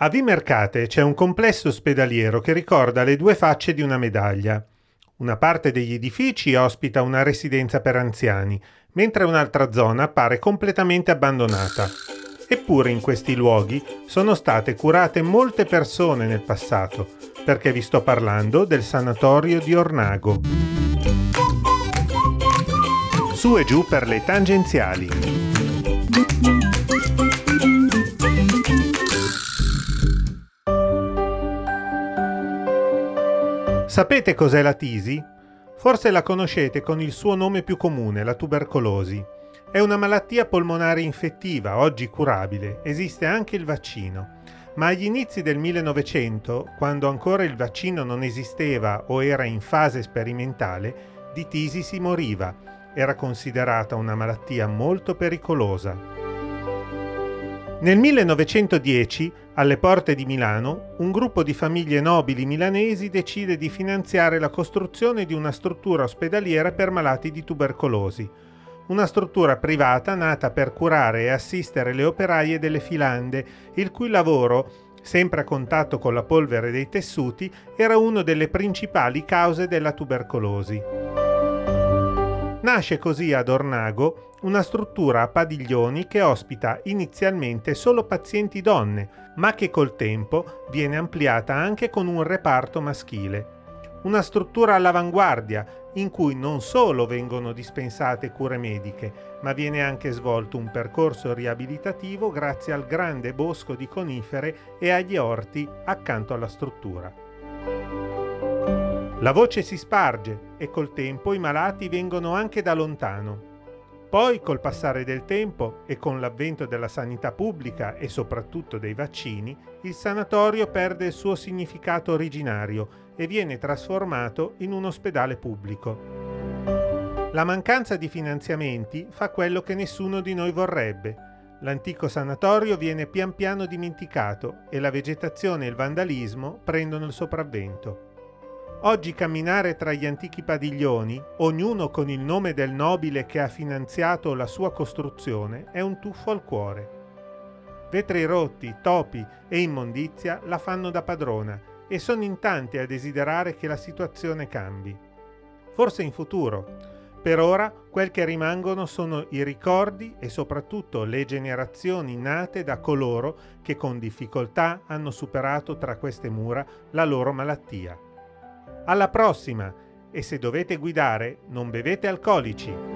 A Vimercate c'è un complesso ospedaliero che ricorda le due facce di una medaglia. Una parte degli edifici ospita una residenza per anziani, mentre un'altra zona appare completamente abbandonata. Eppure in questi luoghi sono state curate molte persone nel passato, perché vi sto parlando del sanatorio di Ornago. Su e giù per le tangenziali. Sapete cos'è la tisi? Forse la conoscete con il suo nome più comune, la tubercolosi. È una malattia polmonare infettiva, oggi curabile, esiste anche il vaccino. Ma agli inizi del 1900, quando ancora il vaccino non esisteva o era in fase sperimentale, di tisi si moriva. Era considerata una malattia molto pericolosa. Nel 1910, alle porte di Milano, un gruppo di famiglie nobili milanesi decide di finanziare la costruzione di una struttura ospedaliera per malati di tubercolosi. Una struttura privata nata per curare e assistere le operaie delle filande, il cui lavoro, sempre a contatto con la polvere dei tessuti, era una delle principali cause della tubercolosi. Nasce così ad Ornago una struttura a padiglioni che ospita inizialmente solo pazienti donne, ma che col tempo viene ampliata anche con un reparto maschile. Una struttura all'avanguardia in cui non solo vengono dispensate cure mediche, ma viene anche svolto un percorso riabilitativo grazie al grande bosco di conifere e agli orti accanto alla struttura. La voce si sparge e col tempo i malati vengono anche da lontano. Poi, col passare del tempo e con l'avvento della sanità pubblica e soprattutto dei vaccini, il sanatorio perde il suo significato originario e viene trasformato in un ospedale pubblico. La mancanza di finanziamenti fa quello che nessuno di noi vorrebbe. L'antico sanatorio viene pian piano dimenticato e la vegetazione e il vandalismo prendono il sopravvento. Oggi camminare tra gli antichi padiglioni, ognuno con il nome del nobile che ha finanziato la sua costruzione, è un tuffo al cuore. Vetri rotti, topi e immondizia la fanno da padrona e sono in tanti a desiderare che la situazione cambi. Forse in futuro. Per ora quel che rimangono sono i ricordi e soprattutto le generazioni nate da coloro che con difficoltà hanno superato tra queste mura la loro malattia. Alla prossima e se dovete guidare non bevete alcolici.